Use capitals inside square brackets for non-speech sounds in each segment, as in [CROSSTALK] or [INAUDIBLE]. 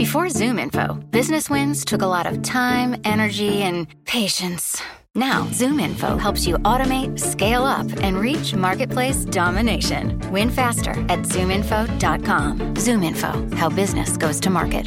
Before ZoomInfo, business wins took a lot of time, energy, and patience. Now, ZoomInfo helps you automate, scale up, and reach marketplace domination. Win faster at zoominfo.com. ZoomInfo, how business goes to market.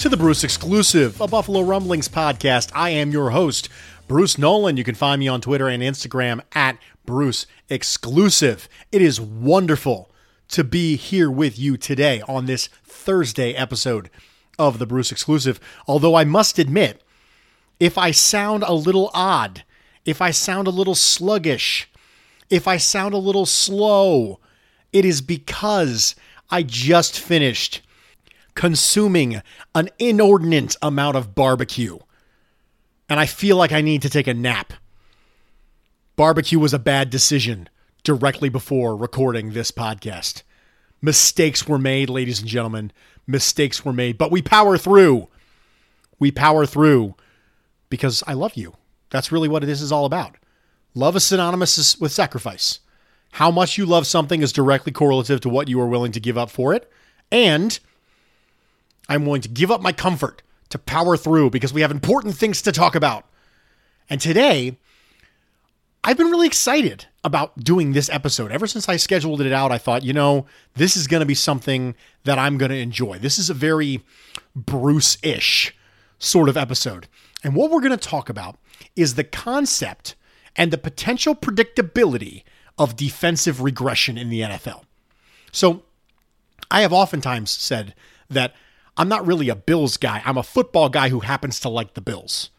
to the Bruce Exclusive, a Buffalo Rumblings podcast. I am your host, Bruce Nolan. You can find me on Twitter and Instagram at Bruce Exclusive. It is wonderful to be here with you today on this Thursday episode of the Bruce Exclusive. Although I must admit, if I sound a little odd, if I sound a little sluggish, if I sound a little slow, it is because I just finished consuming an inordinate amount of barbecue. And I feel like I need to take a nap. Barbecue was a bad decision directly before recording this podcast. Mistakes were made, ladies and gentlemen. Mistakes were made, but we power through. We power through because I love you. That's really what this is all about. Love is synonymous with sacrifice. How much you love something is directly correlative to what you are willing to give up for it. And I'm willing to give up my comfort to power through because we have important things to talk about. And today, I've been really excited about doing this episode. Ever since I scheduled it out, I thought, you know, this is going to be something that I'm going to enjoy. This is a very Bruce ish sort of episode. And what we're going to talk about is the concept and the potential predictability of defensive regression in the NFL. So, I have oftentimes said that I'm not really a Bills guy. I'm a football guy who happens to like the Bills,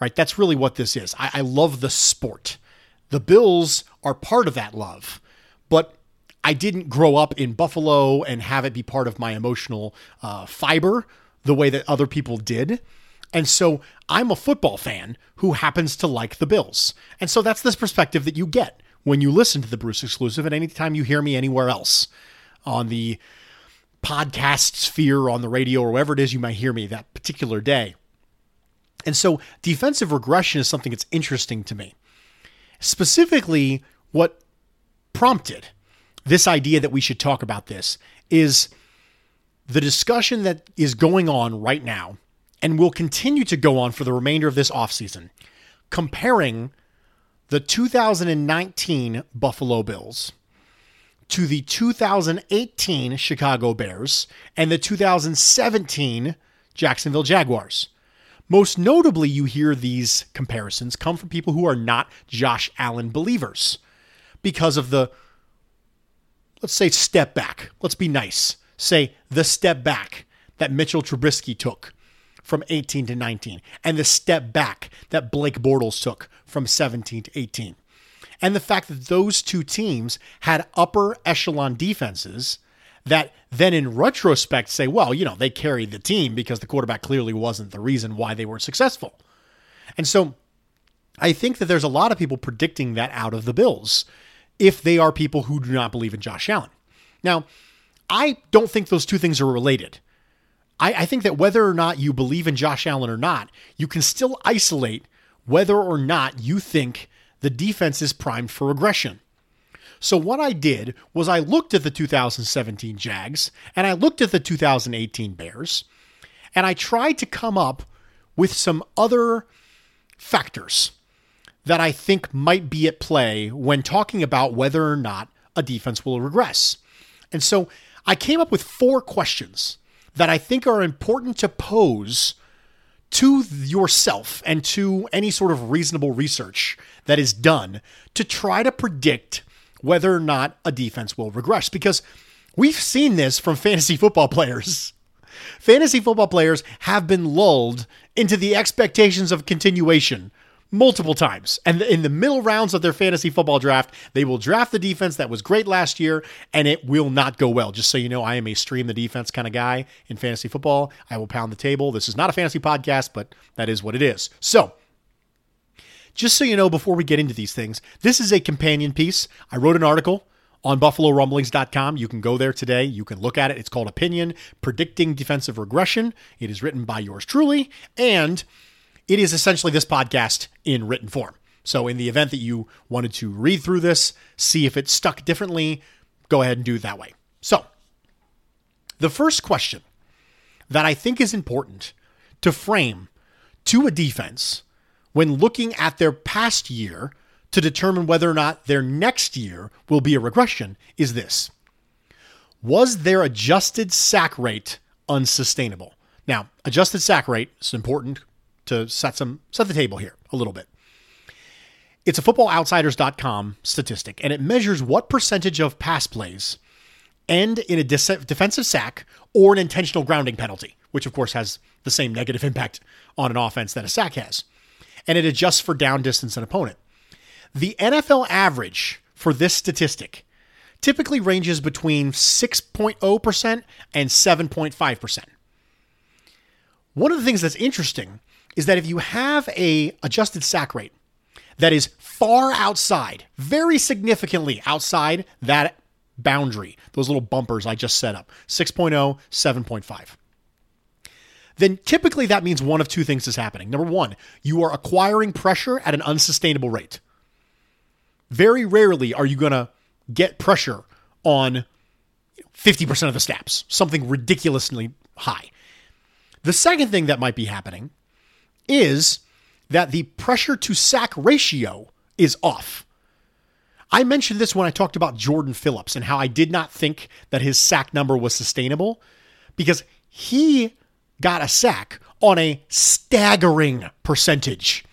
right? That's really what this is. I, I love the sport. The Bills are part of that love, but I didn't grow up in Buffalo and have it be part of my emotional uh, fiber the way that other people did. And so I'm a football fan who happens to like the Bills. And so that's this perspective that you get when you listen to the Bruce exclusive and anytime you hear me anywhere else on the podcast sphere, on the radio, or wherever it is you might hear me that particular day. And so defensive regression is something that's interesting to me. Specifically, what prompted this idea that we should talk about this is the discussion that is going on right now and will continue to go on for the remainder of this offseason, comparing the 2019 Buffalo Bills to the 2018 Chicago Bears and the 2017 Jacksonville Jaguars. Most notably, you hear these comparisons come from people who are not Josh Allen believers because of the, let's say, step back. Let's be nice. Say the step back that Mitchell Trubisky took from 18 to 19 and the step back that Blake Bortles took from 17 to 18. And the fact that those two teams had upper echelon defenses that then in retrospect say, well, you know, they carried the team because the quarterback clearly wasn't the reason why they were successful. And so I think that there's a lot of people predicting that out of the Bills if they are people who do not believe in Josh Allen. Now, I don't think those two things are related. I, I think that whether or not you believe in Josh Allen or not, you can still isolate whether or not you think the defense is primed for aggression. So what I did was I looked at the 2017 Jags and I looked at the 2018 Bears and I tried to come up with some other factors that I think might be at play when talking about whether or not a defense will regress. And so I came up with four questions that I think are important to pose to yourself and to any sort of reasonable research that is done to try to predict whether or not a defense will regress because we've seen this from [LAUGHS] fantasy football players. fantasy football players have been lulled into the expectations of continuation multiple times. And in the middle rounds of their fantasy football draft, they will draft the defense that was great last year and it will not go well. Just so you know, I am a stream the defense kind of guy in fantasy football. I will pound the table. This is not a fantasy podcast, but that is what it is. So, just so you know, before we get into these things, this is a companion piece. I wrote an article on buffalorumblings.com. You can go there today. You can look at it. It's called Opinion Predicting Defensive Regression. It is written by yours truly, and it is essentially this podcast in written form. So, in the event that you wanted to read through this, see if it stuck differently, go ahead and do it that way. So, the first question that I think is important to frame to a defense when looking at their past year to determine whether or not their next year will be a regression is this Was their adjusted sack rate unsustainable? Now, adjusted sack rate is important to set some set the table here a little bit. It's a footballoutsiders.com statistic and it measures what percentage of pass plays end in a defensive sack or an intentional grounding penalty, which of course has the same negative impact on an offense that a sack has. And it adjusts for down distance and opponent. The NFL average for this statistic typically ranges between 6.0% and 7.5%. One of the things that's interesting is that if you have a adjusted sack rate that is far outside, very significantly outside that boundary, those little bumpers I just set up, 6.0, 7.5 then typically that means one of two things is happening. Number one, you are acquiring pressure at an unsustainable rate. Very rarely are you going to get pressure on 50% of the snaps, something ridiculously high. The second thing that might be happening is that the pressure to sack ratio is off. I mentioned this when I talked about Jordan Phillips and how I did not think that his sack number was sustainable because he got a sack on a staggering percentage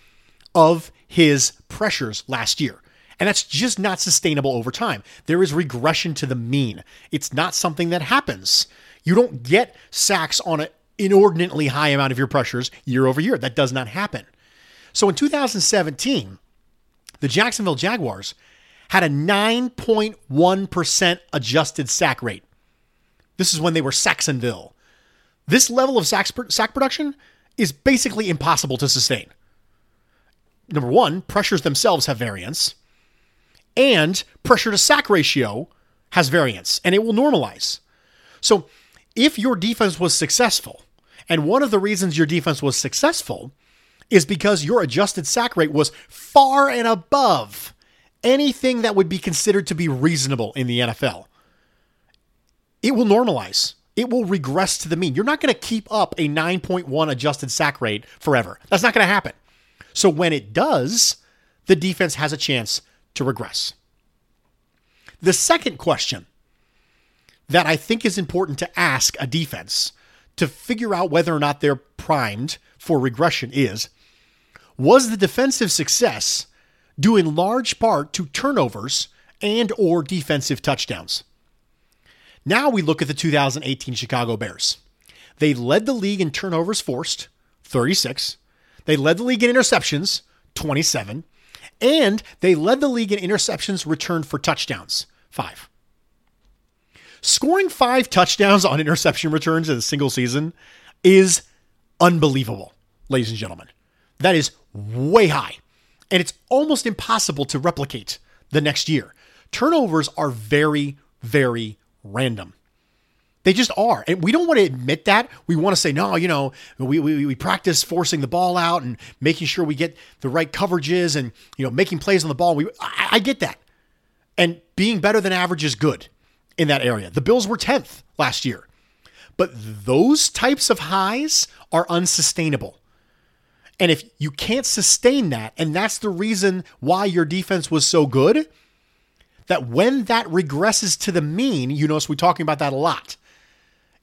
of his pressures last year. And that's just not sustainable over time. There is regression to the mean. It's not something that happens. You don't get sacks on an inordinately high amount of your pressures year over year. That does not happen. So in 2017, the Jacksonville Jaguars had a 9.1% adjusted sack rate. This is when they were Sacksonville. This level of sack, sack production is basically impossible to sustain. Number one, pressures themselves have variance and pressure to sack ratio has variance and it will normalize. So if your defense was successful, and one of the reasons your defense was successful is because your adjusted sack rate was far and above anything that would be considered to be reasonable in the NFL. It will normalize. It will regress to the mean. You're not going to keep up a 9.1 adjusted sack rate forever. That's not going to happen. So when it does, the defense has a chance to regress. The second question that I think is important to ask a defense to figure out whether or not they're primed for regression is was the defensive success due in large part to turnovers and or defensive touchdowns. Now we look at the 2018 Chicago Bears. They led the league in turnovers forced, 36. They led the league in interceptions, 27. And they led the league in interceptions returned for touchdowns, five. Scoring five touchdowns on interception returns in a single season is unbelievable, ladies and gentlemen. That is way high. And it's almost impossible to replicate the next year. Turnovers are very, very random. They just are. And we don't want to admit that. We want to say, no, you know, we, we, we practice forcing the ball out and making sure we get the right coverages and, you know, making plays on the ball. We, I, I get that. And being better than average is good in that area. The Bills were 10th last year. But those types of highs are unsustainable. And if you can't sustain that, and that's the reason why your defense was so good, that when that regresses to the mean, you notice we're talking about that a lot.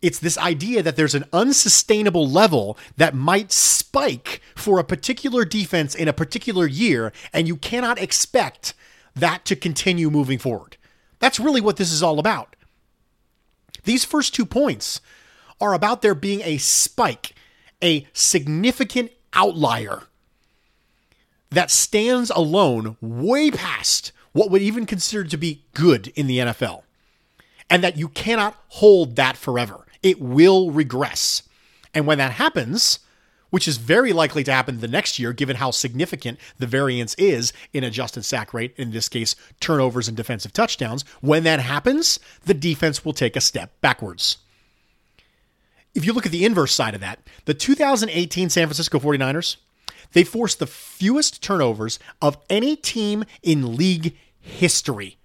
It's this idea that there's an unsustainable level that might spike for a particular defense in a particular year, and you cannot expect that to continue moving forward. That's really what this is all about. These first two points are about there being a spike, a significant outlier that stands alone way past what would even consider to be good in the NFL. And that you cannot hold that forever. It will regress. And when that happens, which is very likely to happen the next year, given how significant the variance is in adjusted sack rate, in this case, turnovers and defensive touchdowns. When that happens, the defense will take a step backwards. If you look at the inverse side of that, the 2018 San Francisco 49ers, they forced the fewest turnovers of any team in league history.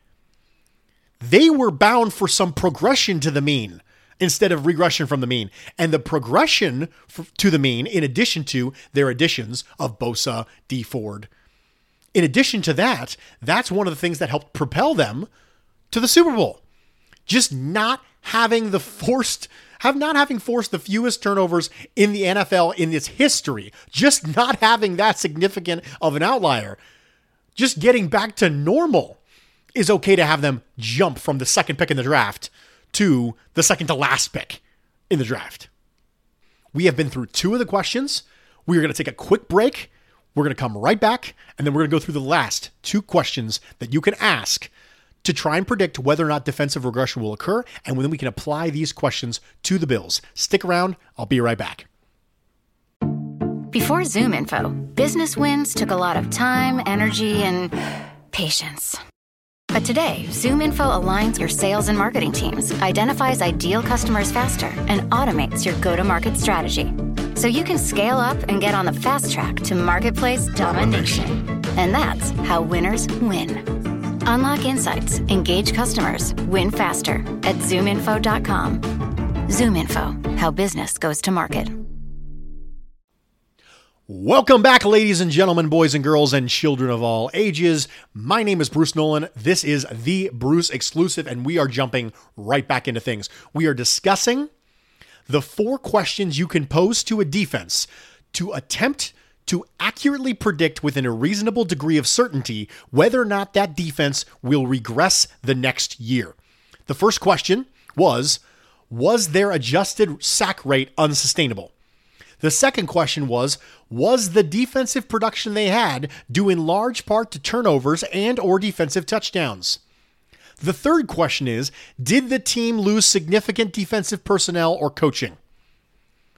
They were bound for some progression to the mean instead of regression from the mean. And the progression to the mean, in addition to their additions of Bosa, Dee Ford, in addition to that, that's one of the things that helped propel them to the Super Bowl. Just not having the forced have not having forced the fewest turnovers in the NFL in its history, just not having that significant of an outlier, just getting back to normal is okay to have them jump from the second pick in the draft to the second to last pick in the draft. We have been through two of the questions. We are going to take a quick break. We're going to come right back, and then we're going to go through the last two questions that you can ask to try and predict whether or not defensive regression will occur, and then we can apply these questions to the Bills. Stick around. I'll be right back. Before ZoomInfo, business wins took a lot of time, energy, and patience. But today, ZoomInfo aligns your sales and marketing teams, identifies ideal customers faster, and automates your go to market strategy. So you can scale up and get on the fast track to marketplace domination. And that's how winners win. Unlock insights, engage customers, win faster at zoominfo.com. ZoomInfo, how business goes to market. Welcome back, ladies and gentlemen, boys and girls, and children of all ages. My name is Bruce Nolan. This is the Bruce exclusive, and we are jumping right back into things. We are discussing the four questions you can pose to a defense to attempt to accurately predict within a reasonable degree of certainty whether or not that defense will regress the next year. The first question was Was their adjusted sack rate unsustainable? The second question was was the defensive production they had due in large part to turnovers and or defensive touchdowns? The third question is did the team lose significant defensive personnel or coaching?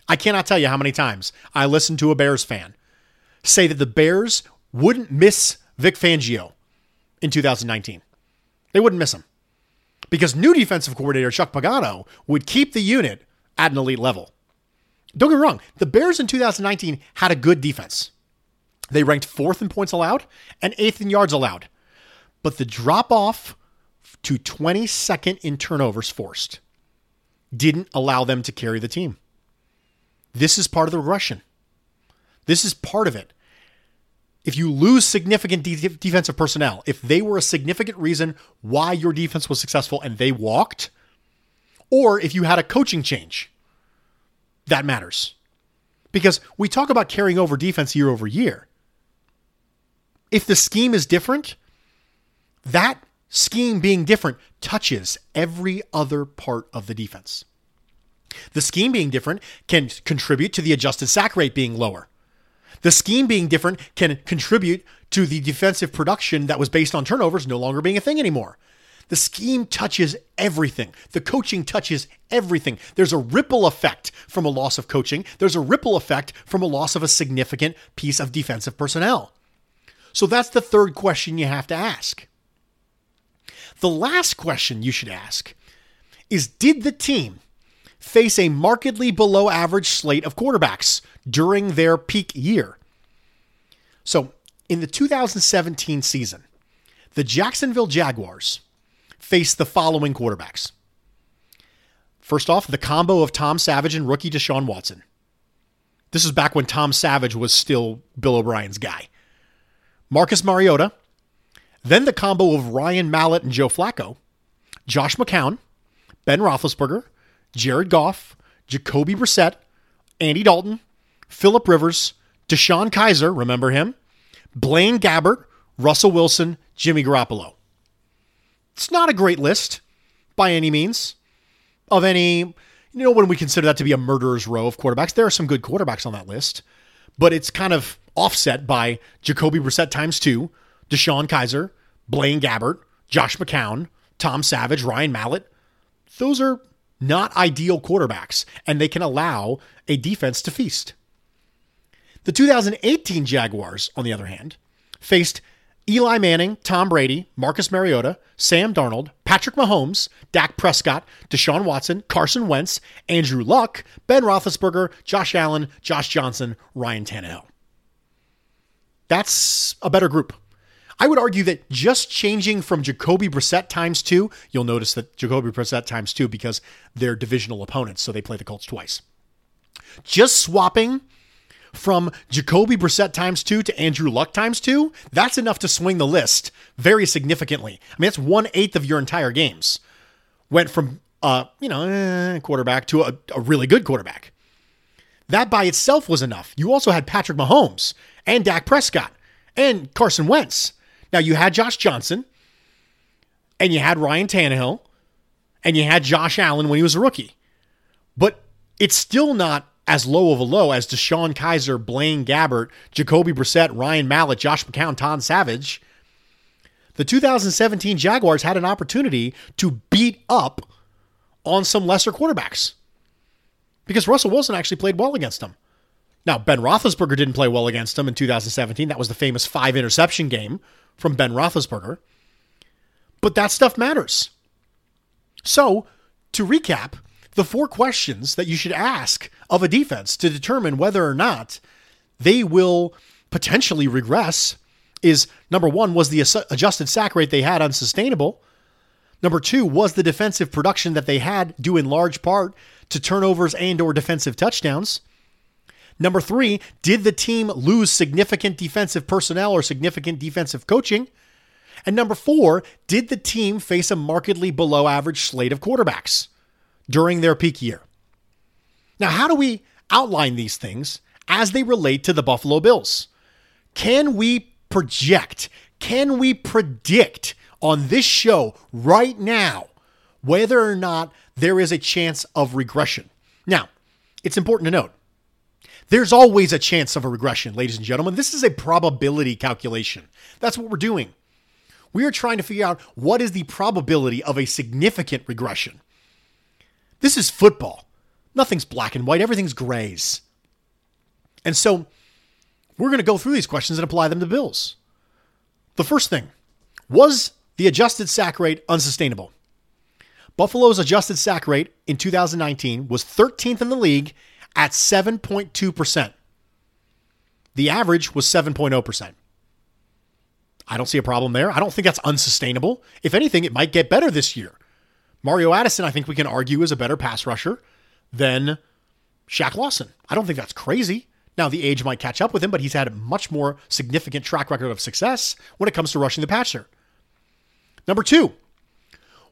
I cannot tell you how many times I listened to a Bears fan say that the Bears wouldn't miss Vic Fangio in 2019. They wouldn't miss him because new defensive coordinator Chuck Pagano would keep the unit at an elite level. Don't get me wrong, the Bears in 2019 had a good defense. They ranked fourth in points allowed and eighth in yards allowed. But the drop off to 22nd in turnovers forced didn't allow them to carry the team. This is part of the regression. This is part of it. If you lose significant de- defensive personnel, if they were a significant reason why your defense was successful and they walked, or if you had a coaching change, that matters. Because we talk about carrying over defense year over year. If the scheme is different, that scheme being different touches every other part of the defense. The scheme being different can contribute to the adjusted sack rate being lower. The scheme being different can contribute to the defensive production that was based on turnovers no longer being a thing anymore. The scheme touches everything. The coaching touches everything. There's a ripple effect from a loss of coaching. There's a ripple effect from a loss of a significant piece of defensive personnel. So that's the third question you have to ask. The last question you should ask is Did the team face a markedly below average slate of quarterbacks during their peak year? So, in the 2017 season, the Jacksonville Jaguars face the following quarterbacks. First off, the combo of Tom Savage and rookie Deshaun Watson. This is back when Tom Savage was still Bill O'Brien's guy. Marcus Mariota. Then the combo of Ryan Mallett and Joe Flacco. Josh McCown. Ben Roethlisberger. Jared Goff. Jacoby Brissett. Andy Dalton. Philip Rivers. DeShone Kizer, remember him? Blaine Gabbert. Russell Wilson. Jimmy Garoppolo. It's not a great list by any means of any, you know, when we consider that to be a murderer's row of quarterbacks, there are some good quarterbacks on that list, but it's kind of offset by Jacoby Brissett times two, DeShone Kizer, Blaine Gabbert, Josh McCown, Tom Savage, Ryan Mallett. Those are not ideal quarterbacks, and they can allow a defense to feast. The 2018 Jaguars, on the other hand, faced Eli Manning, Tom Brady, Marcus Mariota, Sam Darnold, Patrick Mahomes, Dak Prescott, Deshaun Watson, Carson Wentz, Andrew Luck, Ben Roethlisberger, Josh Allen, Josh Johnson, Ryan Tannehill. That's a better group. I would argue that just changing from Jacoby Brissett times two, you'll notice that Jacoby Brissett times two because they're divisional opponents, so they play the Colts twice. Just swapping from Jacoby Brissett times two to Andrew Luck times two, that's enough to swing the list very significantly. I mean, that's one eighth of your entire games. Went from, uh, you know, eh, quarterback to a, a really good quarterback. That by itself was enough. You also had Patrick Mahomes and Dak Prescott and Carson Wentz. Now you had Josh Johnson and you had Ryan Tannehill and you had Josh Allen when he was a rookie. But it's still not as low of a low as DeShone Kizer, Blaine Gabbert, Jacoby Brissett, Ryan Mallett, Josh McCown, Tom Savage. The 2017 Jaguars had an opportunity to beat up on some lesser quarterbacks because Russell Wilson actually played well against them. Now, Ben Roethlisberger didn't play well against them in 2017. That was the famous five interception game from Ben Roethlisberger. But that stuff matters. So, to recap, the four questions that you should ask of a defense to determine whether or not they will potentially regress is number one, was the adjusted sack rate they had unsustainable? Number two, was the defensive production that they had due in large part to turnovers and or defensive touchdowns? Number three, did the team lose significant defensive personnel or significant defensive coaching? And number four, did the team face a markedly below average slate of quarterbacks? During their peak year. Now, how do we outline these things as they relate to the Buffalo Bills? Can we project, can we predict on this show right now whether or not there is a chance of regression? Now, it's important to note there's always a chance of a regression, ladies and gentlemen. This is a probability calculation. That's what we're doing. We are trying to figure out what is the probability of a significant regression. This is football. Nothing's black and white, everything's grays. And so we're going to go through these questions and apply them to Bills. The first thing was the adjusted sack rate unsustainable? Buffalo's adjusted sack rate in 2019 was 13th in the league at 7.2%. The average was 7.0%. I don't see a problem there. I don't think that's unsustainable. If anything, it might get better this year. Mario Addison, I think we can argue, is a better pass rusher than Shaq Lawson. I don't think that's crazy. Now, the age might catch up with him, but he's had a much more significant track record of success when it comes to rushing the passer. Number two,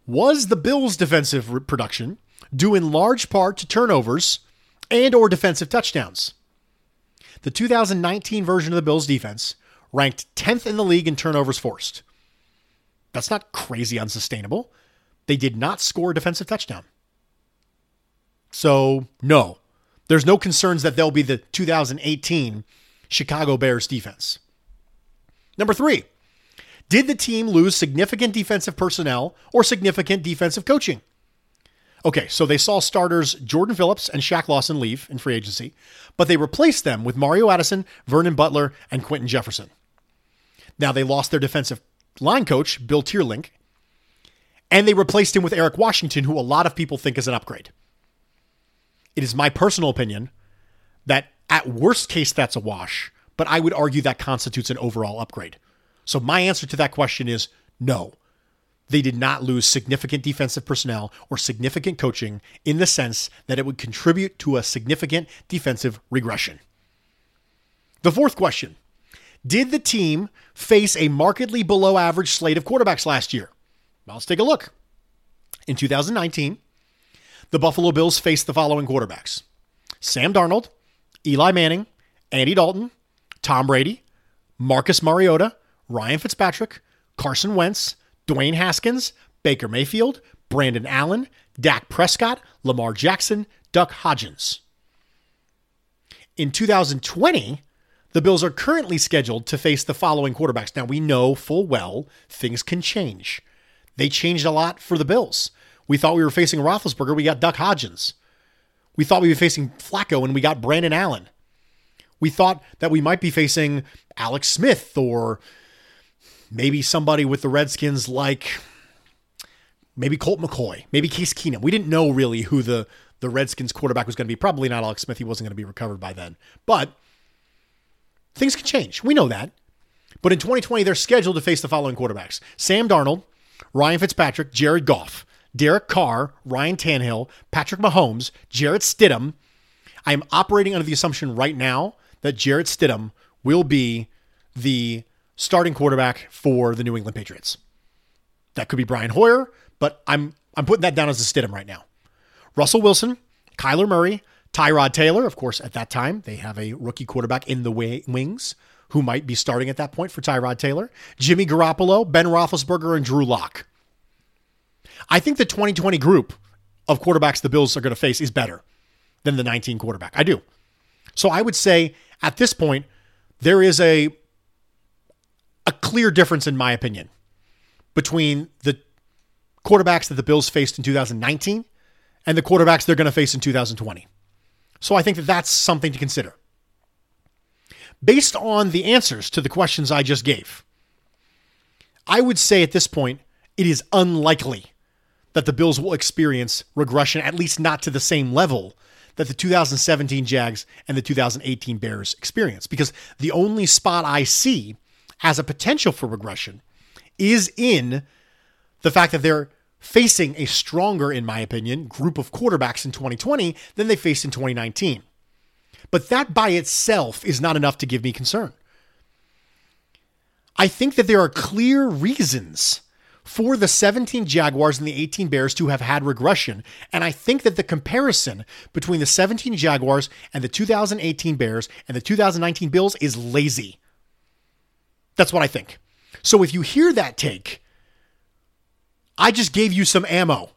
was the Bills' defensive production due in large part to turnovers and or defensive touchdowns? The 2019 version of the Bills' defense ranked 10th in the league in turnovers forced. That's not crazy unsustainable. They did not score a defensive touchdown. So, no, there's no concerns that they'll be the 2018 Chicago Bears defense. Number three, did the team lose significant defensive personnel or significant defensive coaching? Okay, so they saw starters Jordan Phillips and Shaq Lawson leave in free agency, but they replaced them with Mario Addison, Vernon Butler, and Quinton Jefferson. Now they lost their defensive line coach, Bill Teerlinck, and they replaced him with Eric Washington, who a lot of people think is an upgrade. It is my personal opinion that at worst case, that's a wash, but I would argue that constitutes an overall upgrade. So my answer to that question is no. They did not lose significant defensive personnel or significant coaching in the sense that it would contribute to a significant defensive regression. The fourth question Did the team face a markedly below average slate of quarterbacks last year? Well, let's take a look. In 2019, the Buffalo Bills faced the following quarterbacks Sam Darnold, Eli Manning, Andy Dalton, Tom Brady, Marcus Mariota, Ryan Fitzpatrick, Carson Wentz, Dwayne Haskins, Baker Mayfield, Brandon Allen, Dak Prescott, Lamar Jackson, Duck Hodges. In 2020, the Bills are currently scheduled to face the following quarterbacks. Now, we know full well things can change. They changed a lot for the Bills. We thought we were facing Roethlisberger, we got Duck Hodges. We thought we were facing Flacco, and we got Brandon Allen. We thought that we might be facing Alex Smith or maybe somebody with the Redskins like maybe Colt McCoy, maybe Case Keenum. We didn't know really who the, the Redskins quarterback was going to be. Probably not Alex Smith. He wasn't going to be recovered by then. But things can change. We know that. But in 2020, they're scheduled to face the following quarterbacks Sam Darnold, Ryan Fitzpatrick, Jared Goff, Derek Carr, Ryan Tannehill, Patrick Mahomes, Jarrett Stidham. I am operating under the assumption right now that Jarrett Stidham will be the starting quarterback for the New England Patriots. That could be Brian Hoyer, but I'm I'm putting that down as a Stidham right now. Russell Wilson, Kyler Murray, Tyrod Taylor, of course, at that time, they have a rookie quarterback in the wings who might be starting at that point for Tyrod Taylor. Jimmy Garoppolo, Ben Roethlisberger, and Drew Lock. I think the 2020 group of quarterbacks the Bills are going to face is better than the 19 quarterback. I do. So I would say at this point, there is a a clear difference in my opinion between the quarterbacks that the Bills faced in 2019 and the quarterbacks they're going to face in 2020. So I think that that's something to consider. Based on the answers to the questions I just gave, I would say at this point it is unlikely that the Bills will experience regression, at least not to the same level that the 2017 Jags and the 2018 Bears experienced. Because the only spot I see as a potential for regression is in the fact that they're facing a stronger, in my opinion, group of quarterbacks in 2020 than they faced in 2019. But that by itself is not enough to give me concern. I think that there are clear reasons for the 17 Jaguars and the 18 Bears to have had regression. And I think that the comparison between the 17 Jaguars and the 2018 Bears and the 2019 Bills is lazy. That's what I think. So if you hear that take, I just gave you some ammo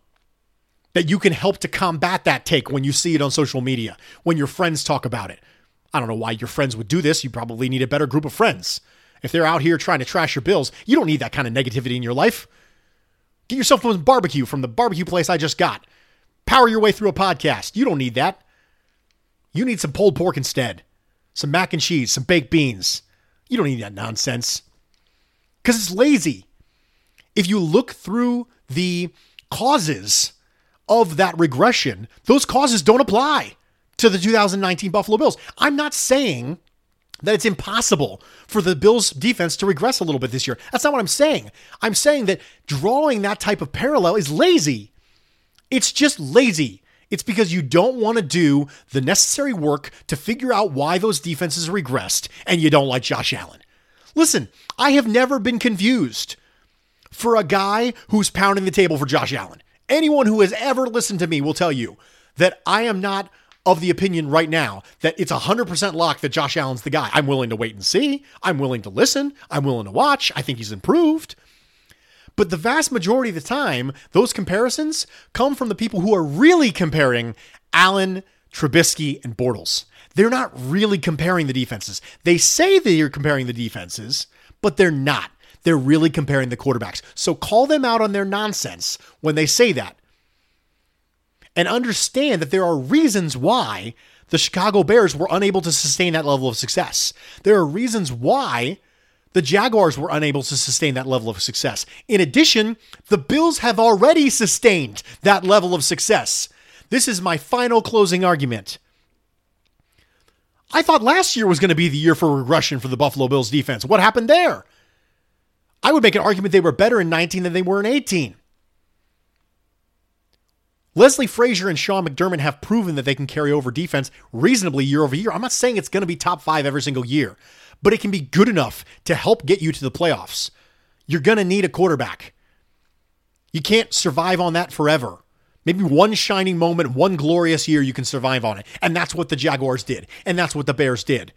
that you can help to combat that take when you see it on social media, when your friends talk about it. I don't know why your friends would do this. You probably need a better group of friends. If they're out here trying to trash your bills, you don't need that kind of negativity in your life. Get yourself some barbecue from the barbecue place I just got. Power your way through a podcast. You don't need that. You need some pulled pork instead, some mac and cheese, some baked beans. You don't need that nonsense because it's lazy. If you look through the causes of that regression, those causes don't apply to the 2019 Buffalo Bills. I'm not saying that it's impossible for the Bills defense to regress a little bit this year. That's not what I'm saying. I'm saying that drawing that type of parallel is lazy. It's just lazy. It's because you don't want to do the necessary work to figure out why those defenses regressed and you don't like Josh Allen. Listen, I have never been confused for a guy who's pounding the table for Josh Allen. Anyone who has ever listened to me will tell you that I am not of the opinion right now that it's 100% lock that Josh Allen's the guy. I'm willing to wait and see. I'm willing to listen. I'm willing to watch. I think he's improved. But the vast majority of the time, those comparisons come from the people who are really comparing Allen, Trubisky, and Bortles. They're not really comparing the defenses. They say they are comparing the defenses, but they're not. They're really comparing the quarterbacks. So call them out on their nonsense when they say that and understand that there are reasons why the Chicago Bears were unable to sustain that level of success. There are reasons why the Jaguars were unable to sustain that level of success. In addition, the Bills have already sustained that level of success. This is my final closing argument. I thought last year was going to be the year for regression for the Buffalo Bills defense. What happened there? I would make an argument they were better in 19 than they were in 18. Leslie Frazier and Sean McDermott have proven that they can carry over defense reasonably year over year. I'm not saying it's going to be top five every single year, but it can be good enough to help get you to the playoffs. You're going to need a quarterback. You can't survive on that forever. Maybe one shining moment, one glorious year, you can survive on it. And that's what the Jaguars did. And that's what the Bears did.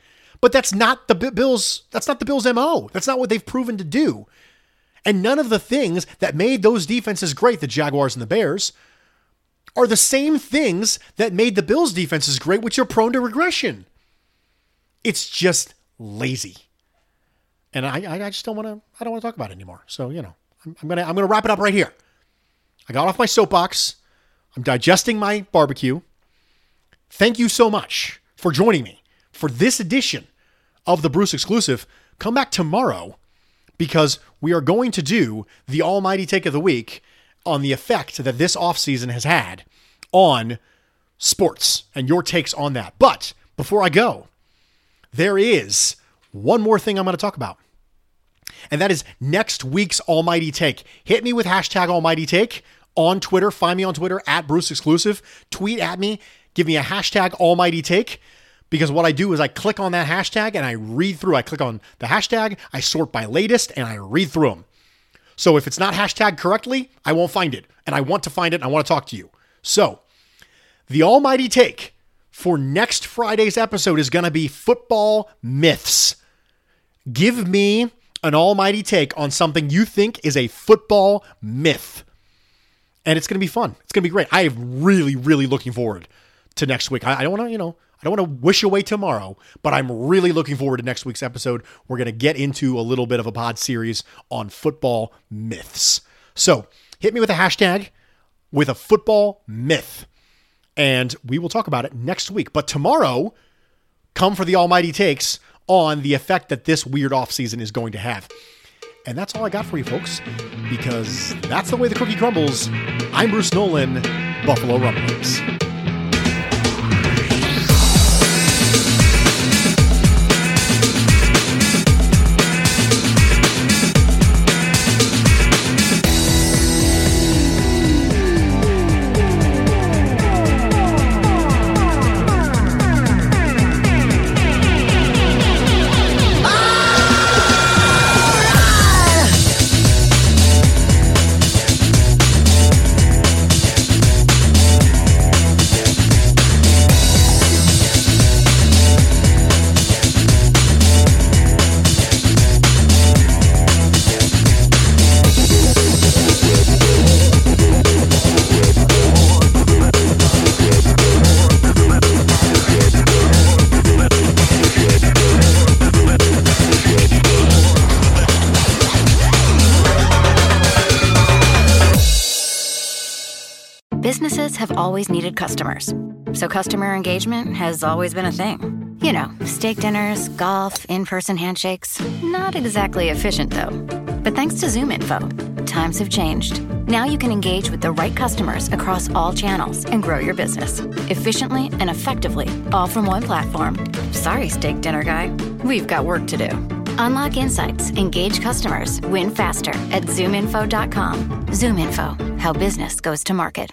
But that's not the Bills. That's not the Bills' MO. That's not what they've proven to do. And none of the things that made those defenses great, the Jaguars and the Bears, are the same things that made the Bills defenses great, which are prone to regression. It's just lazy. And I, I just don't want to, I don't want to talk about it anymore. So, you know, I'm, I'm to, I'm to wrap it up right here. I got off my soapbox. I'm digesting my barbecue. Thank you so much for joining me for this edition of the Bruce exclusive. Come back tomorrow because we are going to do the almighty take of the week on the effect that this offseason has had on sports and your takes on that. But before I go, there is one more thing I'm going to talk about. And that is next week's Almighty Take. Hit me with hashtag Almighty Take on Twitter. Find me on Twitter at Bruce Exclusive. Tweet at me. Give me a hashtag Almighty Take because what I do is I click on that hashtag and I read through. I click on the hashtag, I sort by latest, and I read through them. So if it's not hashtag correctly, I won't find it. And I want to find it I want to talk to you. So the almighty take for next Friday's episode is going to be football myths. Give me an almighty take on something you think is a football myth. And it's going to be fun. It's going to be great. I am really, really looking forward to next week. I, I don't want to, you know, I don't want to wish away tomorrow, but I'm really looking forward to next week's episode. We're going to get into a little bit of a pod series on football myths. So hit me with a hashtag with a football myth, and we will talk about it next week. But tomorrow, come for the almighty takes on the effect that this weird offseason is going to have. And that's all I got for you folks, because that's the way the cookie crumbles. I'm Bruce Nolan, Buffalo Rumblings. Always needed customers. So customer engagement has always been a thing. You know, steak dinners, golf, in person handshakes. Not exactly efficient, though. But thanks to ZoomInfo, times have changed. Now you can engage with the right customers across all channels and grow your business efficiently and effectively, all from one platform. Sorry, steak dinner guy. We've got work to do. Unlock insights, engage customers, win faster at zoominfo.com. ZoomInfo, how business goes to market.